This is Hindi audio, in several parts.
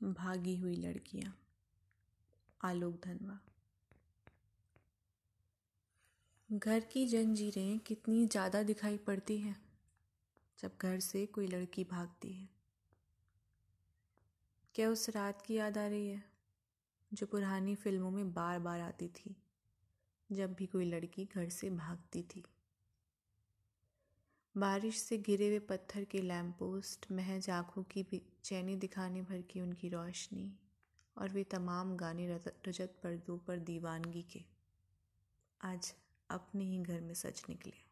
भागी हुई लड़कियाँ। आलोक धनवा। घर की जंजीरें कितनी ज़्यादा दिखाई पड़ती हैं जब घर से कोई लड़की भागती है। क्या उस रात की याद आ रही है जो पुरानी फ़िल्मों में बार बार आती थी, जब भी कोई लड़की घर से भागती थी? बारिश से गिरे हुए पत्थर के लैम्प पोस्ट महज आँखों की चैनी दिखाने भर की उनकी रोशनी, और वे तमाम गाने रजत पर्दों पर दीवानगी के। आज अपने ही घर में सच निकले।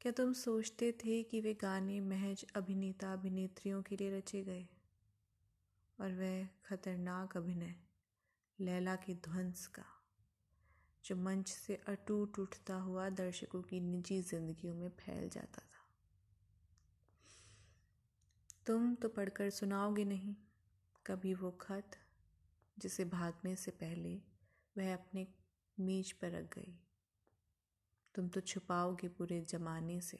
क्या तुम सोचते थे कि वे गाने महज अभिनेता अभिनेत्रियों के लिए रचे गए? और वह खतरनाक अभिनय, लैला के ध्वंस का। जो मंच से अटूट उठता हुआ दर्शकों की निजी जिंदगियों में फैल जाता था। तुम तो पढ़कर सुनाओगे नहीं, कभी वो खत जिसे भागने से पहले वह अपने मेज पर रख गई। तुम तो छुपाओगे पूरे जमाने से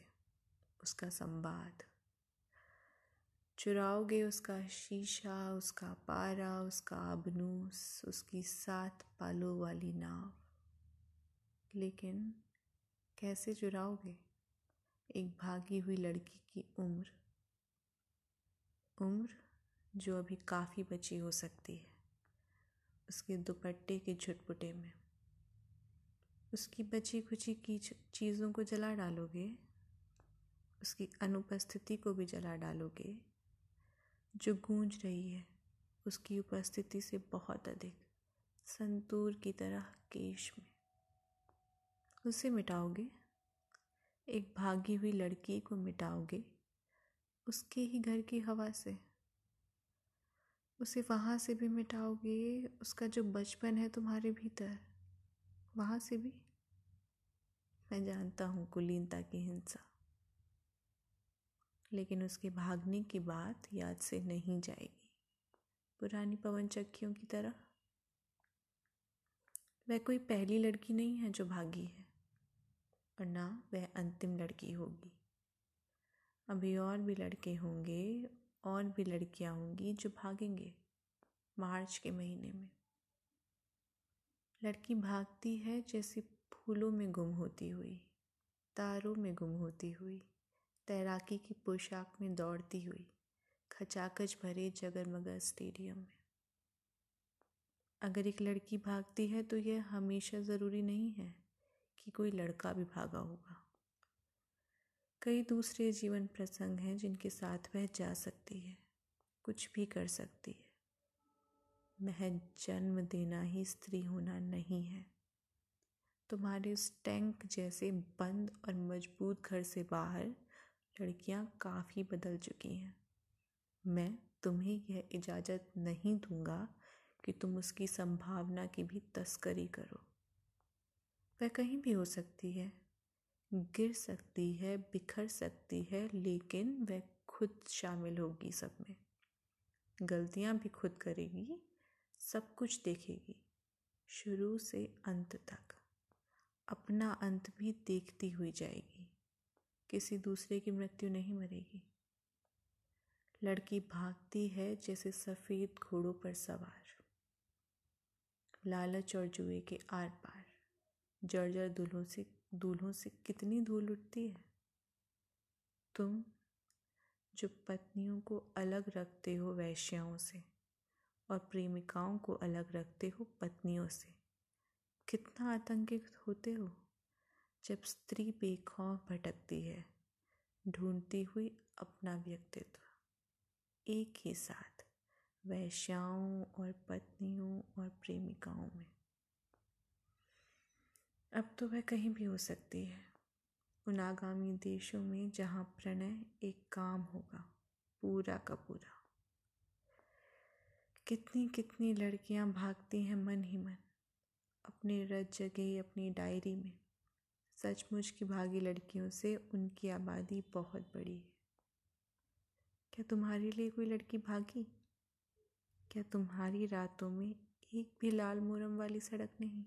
उसका संवाद। चुराओगे उसका शीशा, उसका पारा, उसका अबनूस, उसकी सात पालों वाली नाव। लेकिन कैसे चुराओगे एक भागी हुई लड़की की उम्र? उम्र जो अभी काफ़ी बची हो सकती है, उसके दुपट्टे के झुटपुटे में। उसकी बची खुची की चीज़ों को जला डालोगे? उसकी अनुपस्थिति को भी जला डालोगे? जो गूंज रही है, उसकी उपस्थिति से बहुत अधिक, संतूर की तरह केश में। उसे मिटाओगे। एक भागी हुई लड़की को मिटाओगे उसके ही घर की हवा से। उसे वहाँ से भी मिटाओगे, उसका जो बचपन है तुम्हारे भीतर, वहाँ से भी। मैं जानता हूँ कुलीनता की हिंसा। लेकिन उसके भागने की बात याद से नहीं जाएगी। पुरानी पवन चक्कियों की तरह। वह कोई पहली लड़की नहीं है जो भागी है। और ना वह अंतिम लड़की होगी। अभी और भी लड़के होंगे, और भी लड़कियाँ होंगी जो भागेंगे मार्च के महीने में। लड़की भागती है जैसे फूलों में गुम होती हुई, तारों में गुम होती हुई, तैराकी की पोशाक में दौड़ती हुई, खचाखच भरे जगरमगर स्टेडियम में। अगर एक लड़की भागती है तो यह हमेशा ज़रूरी नहीं है। कि कोई लड़का भी भागा होगा। कई दूसरे जीवन प्रसंग हैं जिनके साथ वह जा सकती है, कुछ भी कर सकती है। महज जन्म देना ही स्त्री होना नहीं है। तुम्हारे उस टैंक जैसे बंद और मज़बूत घर से बाहर लड़कियाँ काफ़ी बदल चुकी हैं। मैं तुम्हें यह इजाज़त नहीं दूँगा कि तुम उसकी संभावना की भी तस्करी करो। वह कहीं भी हो सकती है। गिर सकती है, बिखर सकती है, लेकिन वह खुद शामिल होगी सब में। गलतियाँ भी खुद करेगी, सब कुछ देखेगी, शुरू से अंत तक। अपना अंत भी देखती हुई जाएगी। किसी दूसरे की मृत्यु नहीं मरेगी। लड़की भागती है जैसे सफ़ेद घोड़ों पर सवार। लालच और जुए के आर पार। जर्जर दूल्हों से दूल्हों से कितनी धूल उठती है? तुम जो पत्नियों को अलग रखते हो वैश्याओं से और प्रेमिकाओं को अलग रखते हो पत्नियों से, कितना आतंकित होते हो? जब स्त्री बेखौफ भटकती है, ढूंढती हुई अपना व्यक्तित्व, एक ही साथ, वैश्याओं और पत्नियों और प्रेमिकाओं में। अब तो वह कहीं भी हो सकती है। उन आगामी देशों में जहाँ प्रणय एक काम होगा, पूरा का पूरा। कितनी कितनी लड़कियाँ भागती हैं मन ही मन, अपने रज जगह, अपनी डायरी में। सचमुच की भागी लड़कियों से उनकी आबादी बहुत बड़ी है। क्या तुम्हारे लिए कोई लड़की भागी? क्या तुम्हारी रातों में एक भी लाल मोरम वाली सड़क नहीं?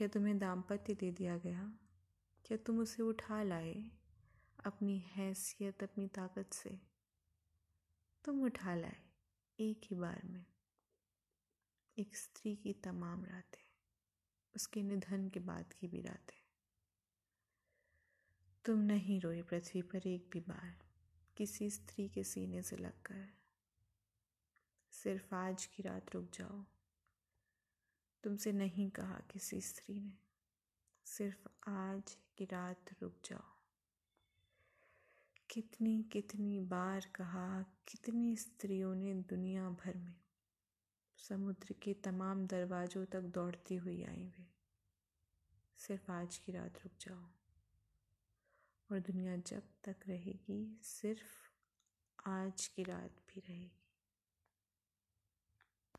क्या तुम्हें दाम्पत्य दे दिया गया? क्या तुम उसे उठा लाए अपनी हैसियत, अपनी ताकत से? तुम उठा लाए एक ही बार में। एक स्त्री की तमाम रातें, उसके निधन के बाद की भी रातें। तुम नहीं रोए पृथ्वी पर एक भी बार किसी स्त्री के सीने से लगकर। सिर्फ़ आज की रात रुक जाओ। तुमसे नहीं कहा किसी स्त्री ने। सिर्फ़ आज की रात रुक जाओ। कितनी कितनी बार कहा, कितनी स्त्रियों ने दुनिया भर में। समुद्र के तमाम दरवाज़ों तक दौड़ती हुई आई वे। सिर्फ़ आज की रात रुक जाओ। और दुनिया जब तक रहेगी, सिर्फ़ आज की रात भी रहेगी।